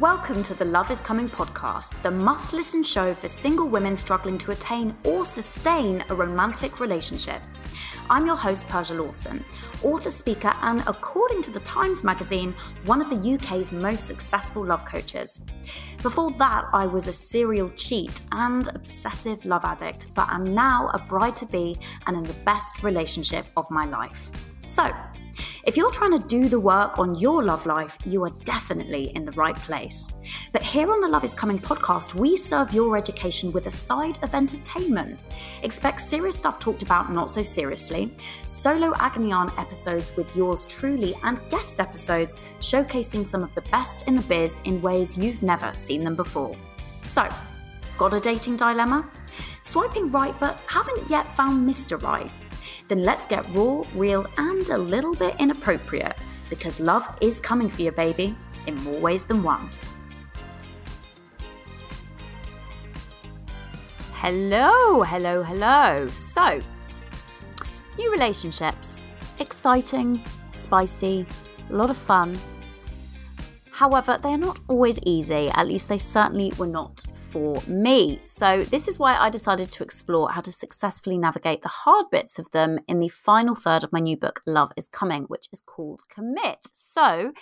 Welcome to the Love is Coming podcast, the must listen show for single women struggling to attain or sustain a romantic relationship. I'm your host, Persia Lawson, author, speaker, and according to the Times magazine, one of the UK's most successful love coaches. Before that, I was a serial cheat and obsessive love addict, but I'm now a bride to be and in the best relationship of my life. So, if you're trying to do the work on your love life, you are definitely in the right place. But here on the Love is Coming podcast, we serve your education with a side of entertainment. Expect serious stuff talked about not so seriously, solo aunt episodes with yours truly, and guest episodes showcasing some of the best in the biz in ways you've never seen them before. So, got a dating dilemma? Swiping right but haven't yet found Mr. Right? Then let's get raw, real, and a little bit inappropriate because love is coming for you, baby, in more ways than one. Hello, hello, hello. So, new relationships. Exciting, spicy, a lot of fun. However, they are not always easy, at least they certainly were not for me. So, this is why I decided to explore how to successfully navigate the hard bits of them in the final third of my new book, Love is Coming, which is called Commit. So,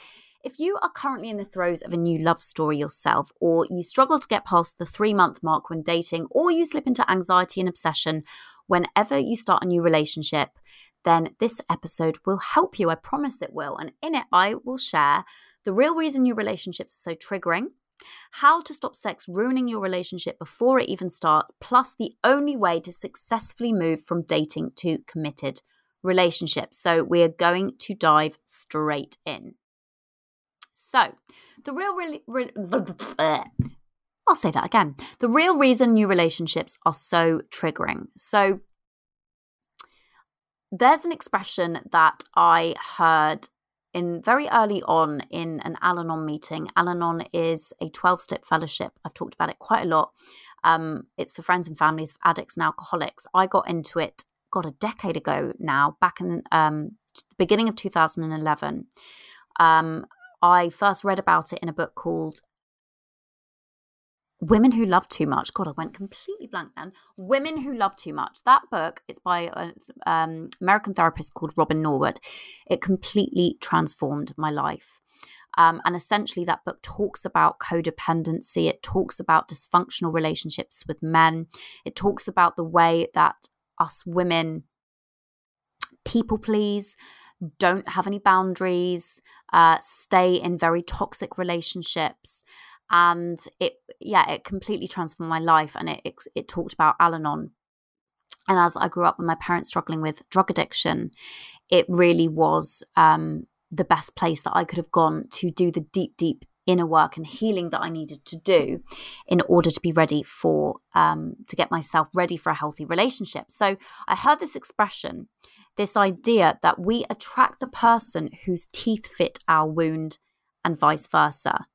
if you are currently in the throes of a new love story yourself, or you struggle to get past the three month mark when dating, or you slip into anxiety and obsession whenever you start a new relationship, then this episode will help you. I promise it will. And in it, I will share the real reason your relationships are so triggering how to stop sex ruining your relationship before it even starts, plus the only way to successfully move from dating to committed relationships. So, we are going to dive straight in. So, the real, really, re- I'll say that again. The real reason new relationships are so triggering. So, there's an expression that I heard in very early on in an Al Anon meeting. Al Anon is a 12 step fellowship. I've talked about it quite a lot. Um, it's for friends and families of addicts and alcoholics. I got into it, got a decade ago now, back in um, the beginning of 2011. Um, I first read about it in a book called Women Who Love Too Much. God, I went completely blank then. Women Who Love Too Much. That book, it's by an um, American therapist called Robin Norwood. It completely transformed my life. Um, and essentially, that book talks about codependency. It talks about dysfunctional relationships with men. It talks about the way that us women people please, don't have any boundaries, uh, stay in very toxic relationships and it yeah it completely transformed my life and it it, it talked about al-anon. And as i grew up with my parents struggling with drug addiction it really was um, the best place that i could have gone to do the deep deep inner work and healing that i needed to do in order to be ready for um, to get myself ready for a healthy relationship. So i heard this expression this idea that we attract the person whose teeth fit our wound and vice versa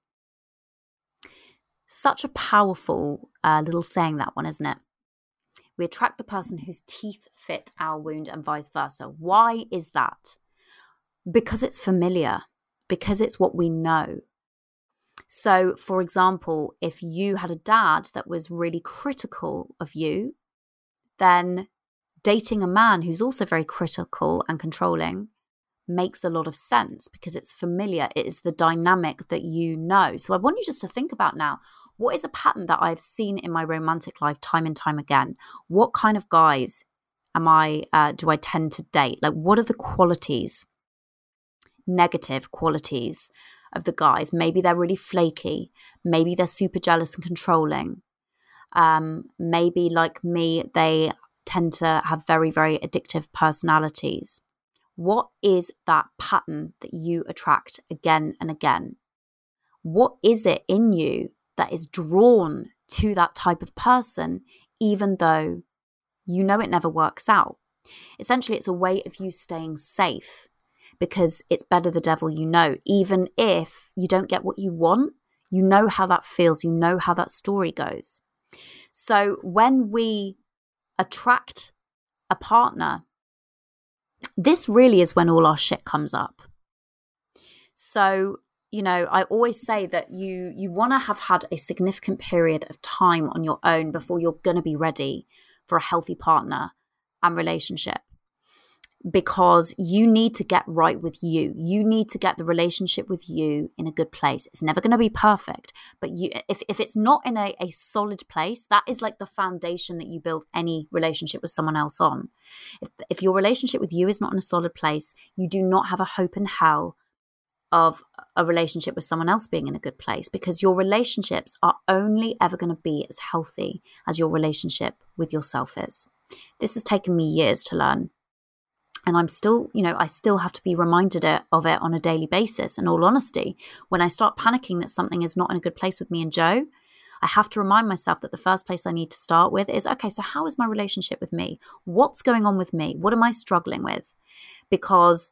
such a powerful uh, little saying, that one, isn't it? We attract the person whose teeth fit our wound and vice versa. Why is that? Because it's familiar, because it's what we know. So, for example, if you had a dad that was really critical of you, then dating a man who's also very critical and controlling makes a lot of sense because it's familiar. It is the dynamic that you know. So I want you just to think about now what is a pattern that I've seen in my romantic life time and time again? What kind of guys am I, uh, do I tend to date? Like, what are the qualities, negative qualities of the guys? Maybe they're really flaky. Maybe they're super jealous and controlling. Um, maybe, like me, they tend to have very, very addictive personalities. What is that pattern that you attract again and again? What is it in you that is drawn to that type of person, even though you know it never works out. Essentially, it's a way of you staying safe because it's better the devil you know. Even if you don't get what you want, you know how that feels, you know how that story goes. So when we attract a partner, this really is when all our shit comes up. So you know, I always say that you you want to have had a significant period of time on your own before you're going to be ready for a healthy partner and relationship because you need to get right with you. You need to get the relationship with you in a good place. It's never going to be perfect, but you if, if it's not in a, a solid place, that is like the foundation that you build any relationship with someone else on. If if your relationship with you is not in a solid place, you do not have a hope in hell of a relationship with someone else being in a good place because your relationships are only ever going to be as healthy as your relationship with yourself is. This has taken me years to learn. And i'm still you know i still have to be reminded of it on a daily basis. In all honesty when i start panicking that something is not in a good place with me and joe i have to remind myself that the first place i need to start with is okay so how is my relationship with me? What's going on with me? What am i struggling with? Because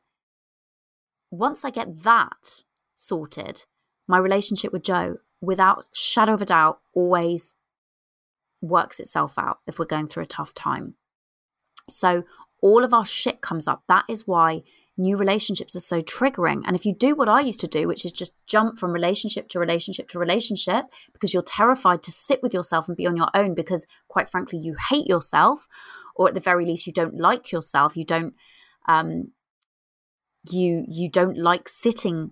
once i get that sorted my relationship with joe without shadow of a doubt always works itself out if we're going through a tough time so all of our shit comes up. That is why new relationships are so triggering. And if you do what I used to do, which is just jump from relationship to relationship to relationship because you're terrified to sit with yourself and be on your own because, quite frankly, you hate yourself, or at the very least, you don't like yourself, you don't. Um, you you don't like sitting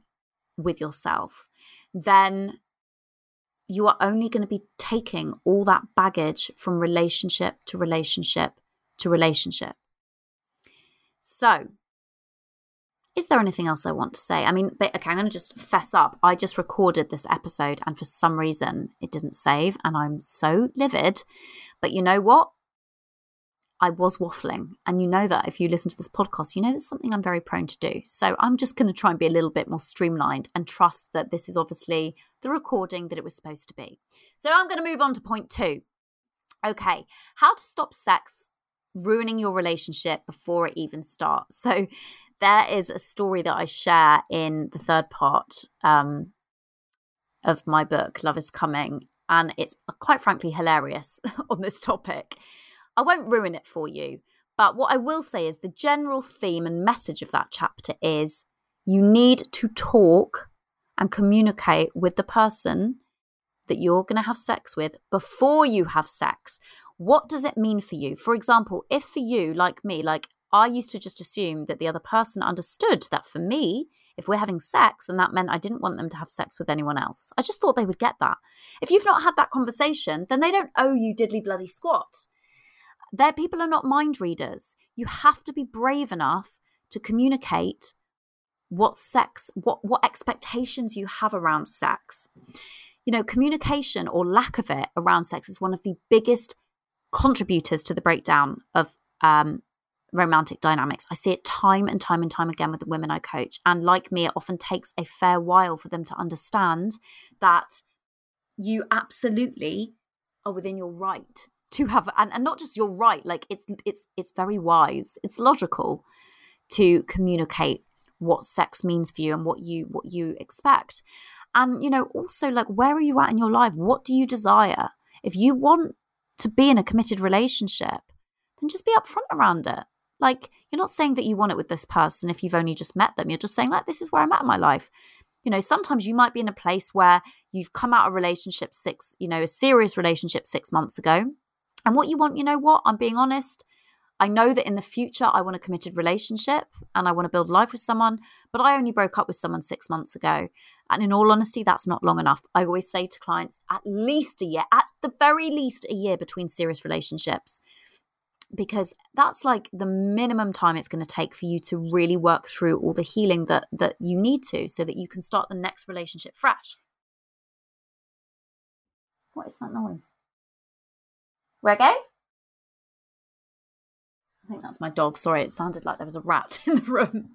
with yourself then you are only going to be taking all that baggage from relationship to relationship to relationship so, is there anything else I want to say? I mean, okay, I'm going to just fess up. I just recorded this episode and for some reason it didn't save and I'm so livid. But you know what? I was waffling. And you know that if you listen to this podcast, you know that's something I'm very prone to do. So I'm just going to try and be a little bit more streamlined and trust that this is obviously the recording that it was supposed to be. So I'm going to move on to point two. Okay, how to stop sex ruining your relationship before it even starts. So there is a story that I share in the third part um, of my book, Love is Coming. And it's quite frankly hilarious on this topic. I won't ruin it for you. But what I will say is the general theme and message of that chapter is you need to talk and communicate with the person that you're going to have sex with before you have sex. What does it mean for you? For example, if for you, like me, like I used to just assume that the other person understood that for me, if we're having sex, then that meant I didn't want them to have sex with anyone else. I just thought they would get that. If you've not had that conversation, then they don't owe you diddly bloody squat. Their people are not mind readers. You have to be brave enough to communicate what sex, what what expectations you have around sex you know, communication or lack of it around sex is one of the biggest contributors to the breakdown of um, romantic dynamics. I see it time and time and time again with the women I coach. And like me, it often takes a fair while for them to understand that you absolutely are within your right to have and, and not just you're right, like it's it's it's very wise, it's logical to communicate what sex means for you and what you what you expect. And, you know, also like, where are you at in your life? What do you desire? If you want to be in a committed relationship, then just be upfront around it. Like, you're not saying that you want it with this person if you've only just met them. You're just saying, like, this is where I'm at in my life. You know, sometimes you might be in a place where you've come out of a relationship six, you know, a serious relationship six months ago. And what you want, you know what? I'm being honest. I know that in the future I want a committed relationship and I want to build life with someone, but I only broke up with someone six months ago. And in all honesty, that's not long enough. I always say to clients, at least a year, at the very least a year between serious relationships. Because that's like the minimum time it's going to take for you to really work through all the healing that that you need to so that you can start the next relationship fresh. What is that noise? Reggae? I think that's my dog. Sorry, it sounded like there was a rat in the room.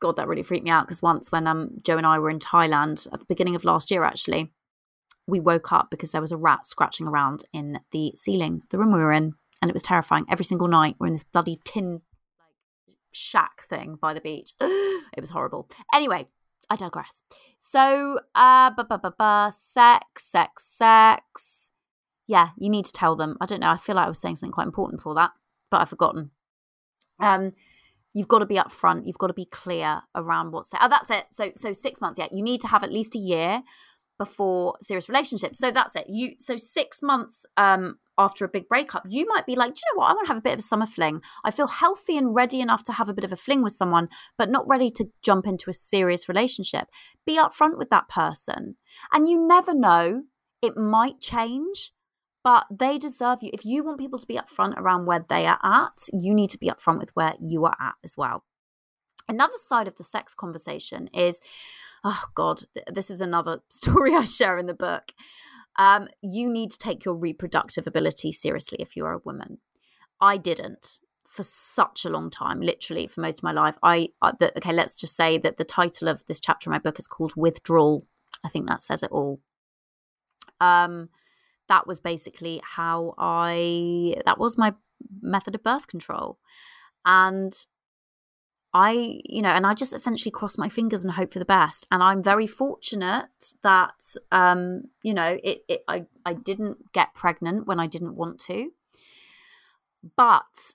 God, that really freaked me out because once when um Joe and I were in Thailand at the beginning of last year, actually, we woke up because there was a rat scratching around in the ceiling, the room we were in, and it was terrifying. Every single night, we're in this bloody tin like shack thing by the beach. it was horrible. Anyway, I digress. So, uh, ba ba ba, sex, sex, sex. Yeah, you need to tell them. I don't know. I feel like I was saying something quite important for that but I've forgotten. Um, you've got to be upfront you've got to be clear around what's oh that's it so so six months yeah you need to have at least a year before serious relationships so that's it you so six months um after a big breakup you might be like do you know what i want to have a bit of a summer fling i feel healthy and ready enough to have a bit of a fling with someone but not ready to jump into a serious relationship be upfront with that person and you never know it might change but they deserve you. If you want people to be upfront around where they are at, you need to be upfront with where you are at as well. Another side of the sex conversation is, oh God, this is another story I share in the book. Um, you need to take your reproductive ability seriously if you are a woman. I didn't for such a long time, literally for most of my life. I, uh, the, okay, let's just say that the title of this chapter in my book is called Withdrawal. I think that says it all. Um, that was basically how I, that was my method of birth control. And I, you know, and I just essentially cross my fingers and hope for the best. And I'm very fortunate that, um, you know, it, it I, I didn't get pregnant when I didn't want to. But,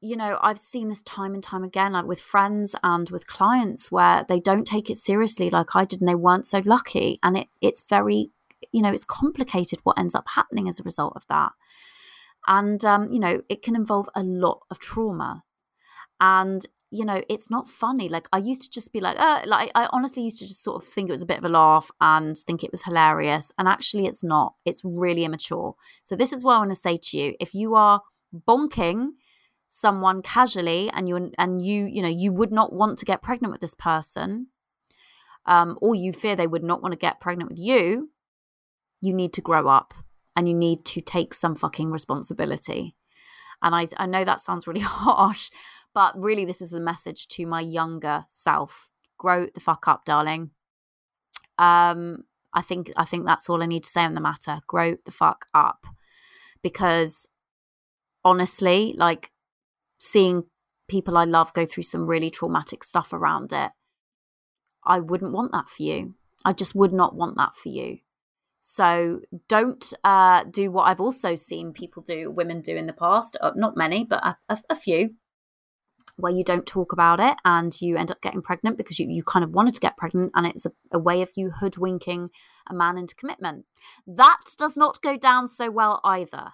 you know, I've seen this time and time again, like with friends and with clients where they don't take it seriously like I did and they weren't so lucky. And it, it's very you know, it's complicated what ends up happening as a result of that. And, um, you know, it can involve a lot of trauma. And, you know, it's not funny. Like I used to just be like, like I honestly used to just sort of think it was a bit of a laugh and think it was hilarious. And actually, it's not. It's really immature. So this is what I want to say to you: if you are bonking someone casually and you and you you know you would not want to get pregnant with this person um, or you fear they would not want to get pregnant with you you need to grow up and you need to take some fucking responsibility. And I, I know that sounds really harsh, but really, this is a message to my younger self. Grow the fuck up, darling. Um, I think I think that's all I need to say on the matter. Grow the fuck up, because honestly, like seeing people I love go through some really traumatic stuff around it, I wouldn't want that for you. I just would not want that for you. So don't uh, do what I've also seen people do, women do in the past, uh, not many, but a, a, a, few, where you don't talk about it and you end up getting pregnant because you, you kind of wanted to get pregnant and it's a, a way of you hoodwinking a man into commitment. That does not go down so well either.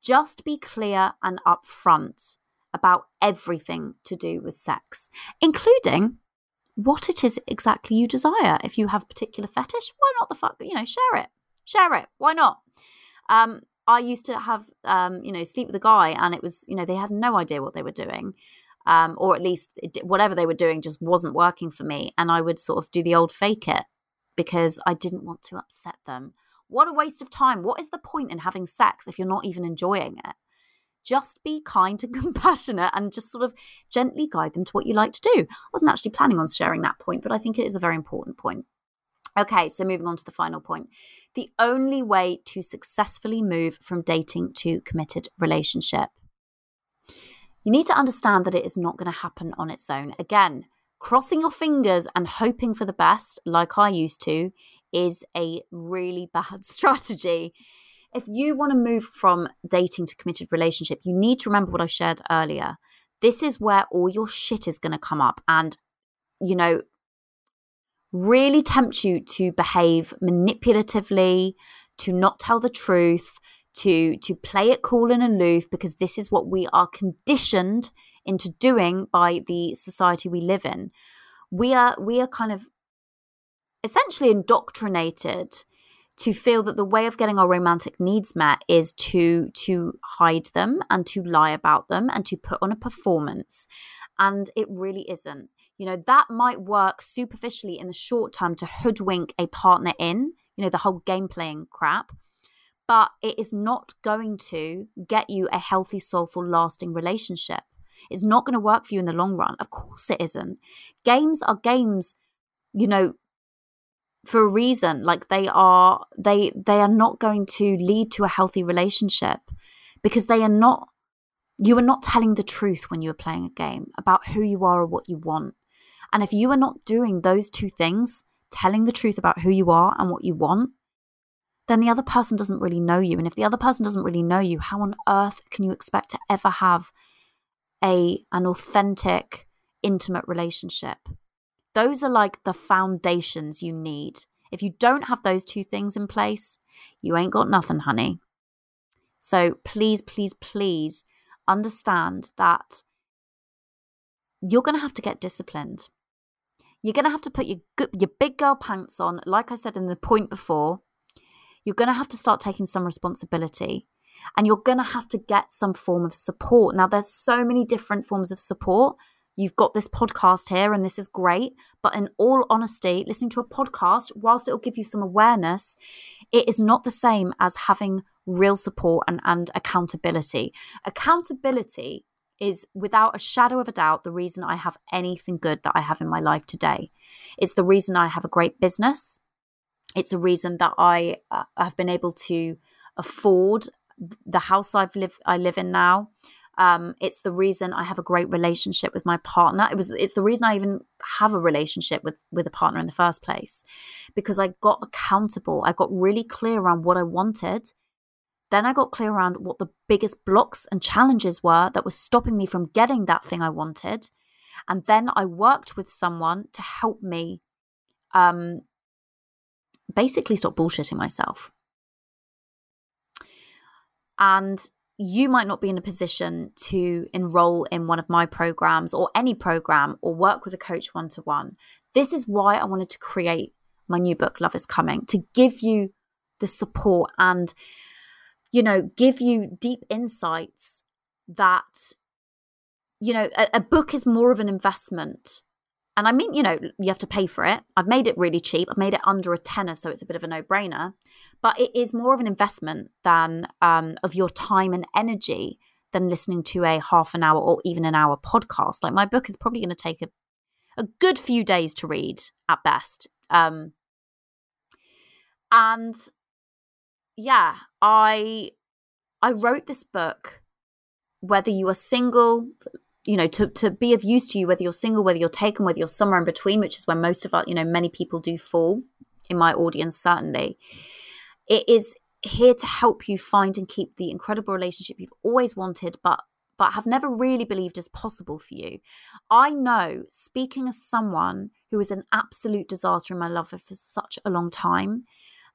Just be clear and upfront about everything to do with sex, including what it is exactly you desire. If you have particular fetish, why not the fuck, you know, share it share it. Why not? Um, I used to have, um, you know, sleep with a guy, and it was, you know, they had no idea what they were doing, um, or at least it, whatever they were doing just wasn't working for me. And I would sort of do the old fake it because I didn't want to upset them. What a waste of time. What is the point in having sex if you're not even enjoying it? Just be kind and compassionate and just sort of gently guide them to what you like to do. I wasn't actually planning on sharing that point, but I think it is a very important point. Okay, so moving on to the final point. The only way to successfully move from dating to committed relationship. You need to understand that it is not going to happen on its own. Again, crossing your fingers and hoping for the best, like I used to, is a really bad strategy. If you want to move from dating to committed relationship, you need to remember what I shared earlier. This is where all your shit is going to come up. And, you know, really tempt you to behave manipulatively, to not tell the truth, to to play it cool and aloof because this is what we are conditioned into doing by the society we live in. We are we are kind of essentially indoctrinated to feel that the way of getting our romantic needs met is to to hide them and to lie about them and to put on a performance and it really isn't you know, that might work superficially in the short term to hoodwink a partner in, you know, the whole game playing crap. But it is not going to get you a healthy, soulful, lasting relationship. It's not going to work for you in the long run. Of course, it isn't. Games are games, you know, for a reason. Like they are, they they are not going to lead to a healthy relationship because they are not. You are not telling the truth when you are playing a game about who you are or what you want. And if you are not doing those two things, telling the truth about who you are and what you want, then the other person doesn't really know you. And if the other person doesn't really know you, how on earth can you expect to ever have a an authentic, intimate relationship. Those are like the foundations you need. If you don't have those two things in place, you ain't got nothing, honey. So please, please, please understand that you're going to have to get disciplined. You're going to have to put your your big girl pants on. Like I said in the point before, you're going to have to start taking some responsibility and you're going to have to get some form of support. Now there's so many different forms of support. You've got this podcast here and this is great, but in all honesty, listening to a podcast whilst it'll give you some awareness, it is not the same as having real support and, and accountability. Accountability is without a shadow of a doubt the reason I have anything good that I have in my life today. It's the reason I have a great business. It's a reason that I uh, have been able to afford the house I've live I live in now. Um, it's the reason I have a great relationship with my partner. It was it's the reason I even have a relationship with with a partner in the first place because I got accountable. I got really clear around what I wanted then I got clear around what the biggest blocks and challenges were that were stopping me from getting that thing I wanted. And then I worked with someone to help me um, basically stop bullshitting myself. And you might not be in a position to enroll in one of my programs or any program or work with a coach one to one. This is why I wanted to create my new book, Love is Coming, to give you the support and you know, give you deep insights that, you know, a, a book is more of an investment. And I mean, you know, you have to pay for it. I've made it really cheap. I've made it under a tenner, so it's a bit of a no brainer. But it is more of an investment than um, of your time and energy than listening to a half an hour or even an hour podcast. Like my book is probably going to take a, a good few days to read at best. Um, and yeah, I I wrote this book whether you are single, you know, to, to be of use to you, whether you're single, whether you're taken, whether you're somewhere in between, which is where most of our, you know, many people do fall in my audience, certainly. It is here to help you find and keep the incredible relationship you've always wanted, but but have never really believed is possible for you. I know, speaking as someone who was an absolute disaster in my love for such a long time,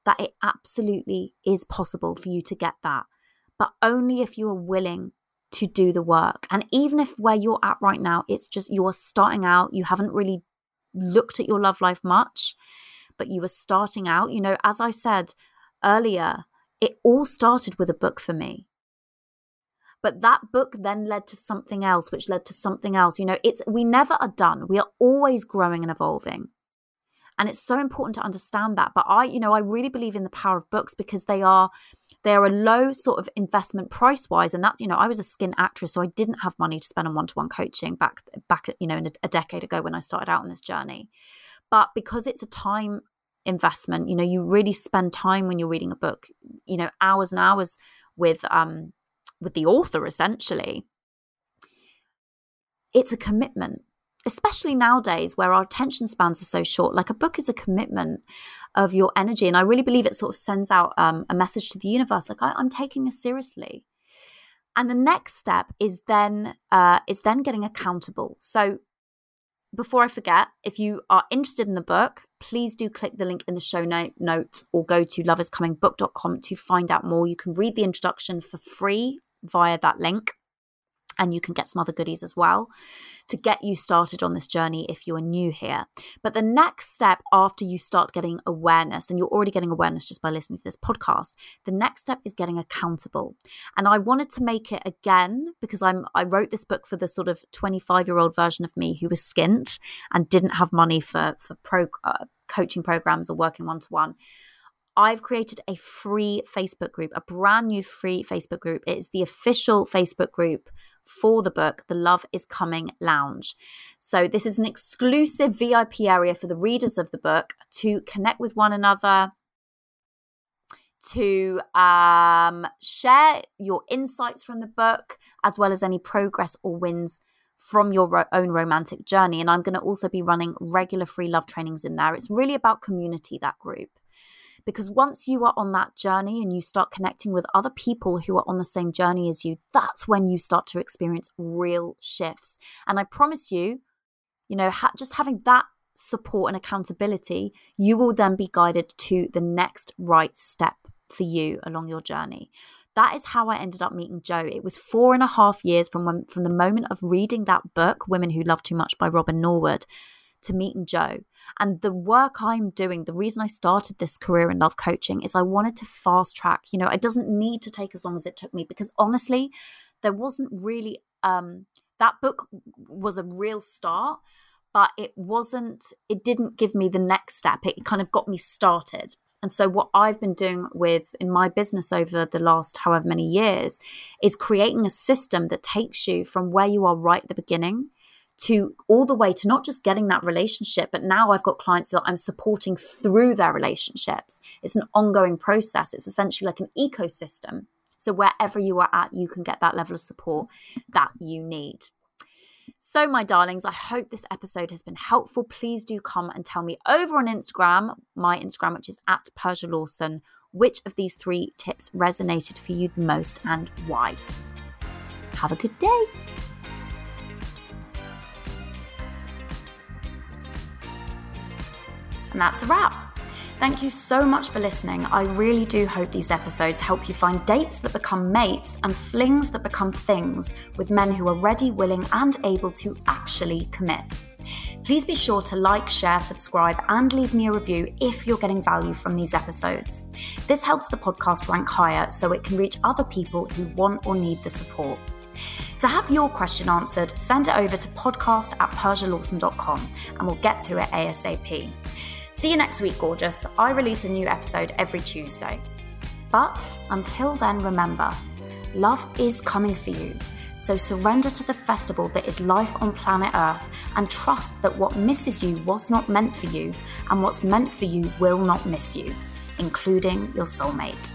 that it absolutely is possible for you to get that, but only if you are willing to do the work. And even if where you're at right now, it's just you're starting out, you haven't really looked at your love life much, but you were starting out. You know, as I said earlier, it all started with a book for me. But that book then led to something else, which led to something else. You know, it's we never are done. We are always growing and evolving. And it's so important to understand that. But I, you know, I really believe in the power of books because they are they are a low sort of investment price wise. And that, you know, I was a skin actress, so I didn't have money to spend on one to one coaching back back, you know, a, a decade ago when I started out on this journey. But because it's a time investment, you know, you really spend time when you're reading a book, you know, hours and hours with um with the author essentially. It's a commitment especially nowadays where our attention spans are so short like a book is a commitment of your energy. And i really believe it sort of sends out um, a message to the universe like I, am taking this seriously. And the next step is then uh, is then getting accountable. So before i forget if you are interested in the book please do click the link in the show note notes or go to loveiscomingbook.com to find out more. You can read the introduction for free via that link and you can get some other goodies as well to get you started on this journey if you are new here. But the next step after you start getting awareness, and you're already getting awareness just by listening to this podcast, the next step is getting accountable. And I wanted to make it again because I'm I wrote this book for the sort of 25 year old version of me who was skint and didn't have money for for pro uh, coaching programs or working one to one. I've created a free Facebook group, a brand new free Facebook group. It is the official Facebook group for the book, The Love is Coming Lounge. So, this is an exclusive VIP area for the readers of the book to connect with one another, to um, share your insights from the book, as well as any progress or wins from your ro- own romantic journey. And I'm going to also be running regular free love trainings in there. It's really about community, that group. Because once you are on that journey and you start connecting with other people who are on the same journey as you, that's when you start to experience real shifts. And I promise you, you know, ha- just having that support and accountability, you will then be guided to the next right step for you along your journey. That is how I ended up meeting Joe. It was four and a half years from when, from the moment of reading that book, Women Who Love Too Much by Robin Norwood, to meeting Joe. And the work I'm doing, the reason I started this career in love coaching is I wanted to fast track. You know, it doesn't need to take as long as it took me because honestly, there wasn't really um that book was a real start, but it wasn't it didn't give me the next step. It kind of got me started. And so, what I've been doing with in my business over the last however many years is creating a system that takes you from where you are right at the beginning to all the way to not just getting that relationship, but now I've got clients that I'm supporting through their relationships. It's an ongoing process. It's essentially like an ecosystem. So wherever you are at, you can get that level of support that you need. So, my darlings, I hope this episode has been helpful. Please do come and tell me over on Instagram, my Instagram, which is at Persia Lawson, which of these three tips resonated for you the most and why. Have a good day. And that's a wrap. Thank you so much for listening. I really do hope these episodes help you find dates that become mates and flings that become things with men who are ready, willing, and able to actually commit. Please be sure to like, share, subscribe, and leave me a review if you're getting value from these episodes. This helps the podcast rank higher so it can reach other people who want or need the support. To have your question answered, send it over to podcast at persialawson.com and we'll get to it ASAP. See you next week, gorgeous. I release a new episode every Tuesday. But until then, remember love is coming for you. So surrender to the festival that is life on planet Earth and trust that what misses you was not meant for you, and what's meant for you will not miss you, including your soulmate.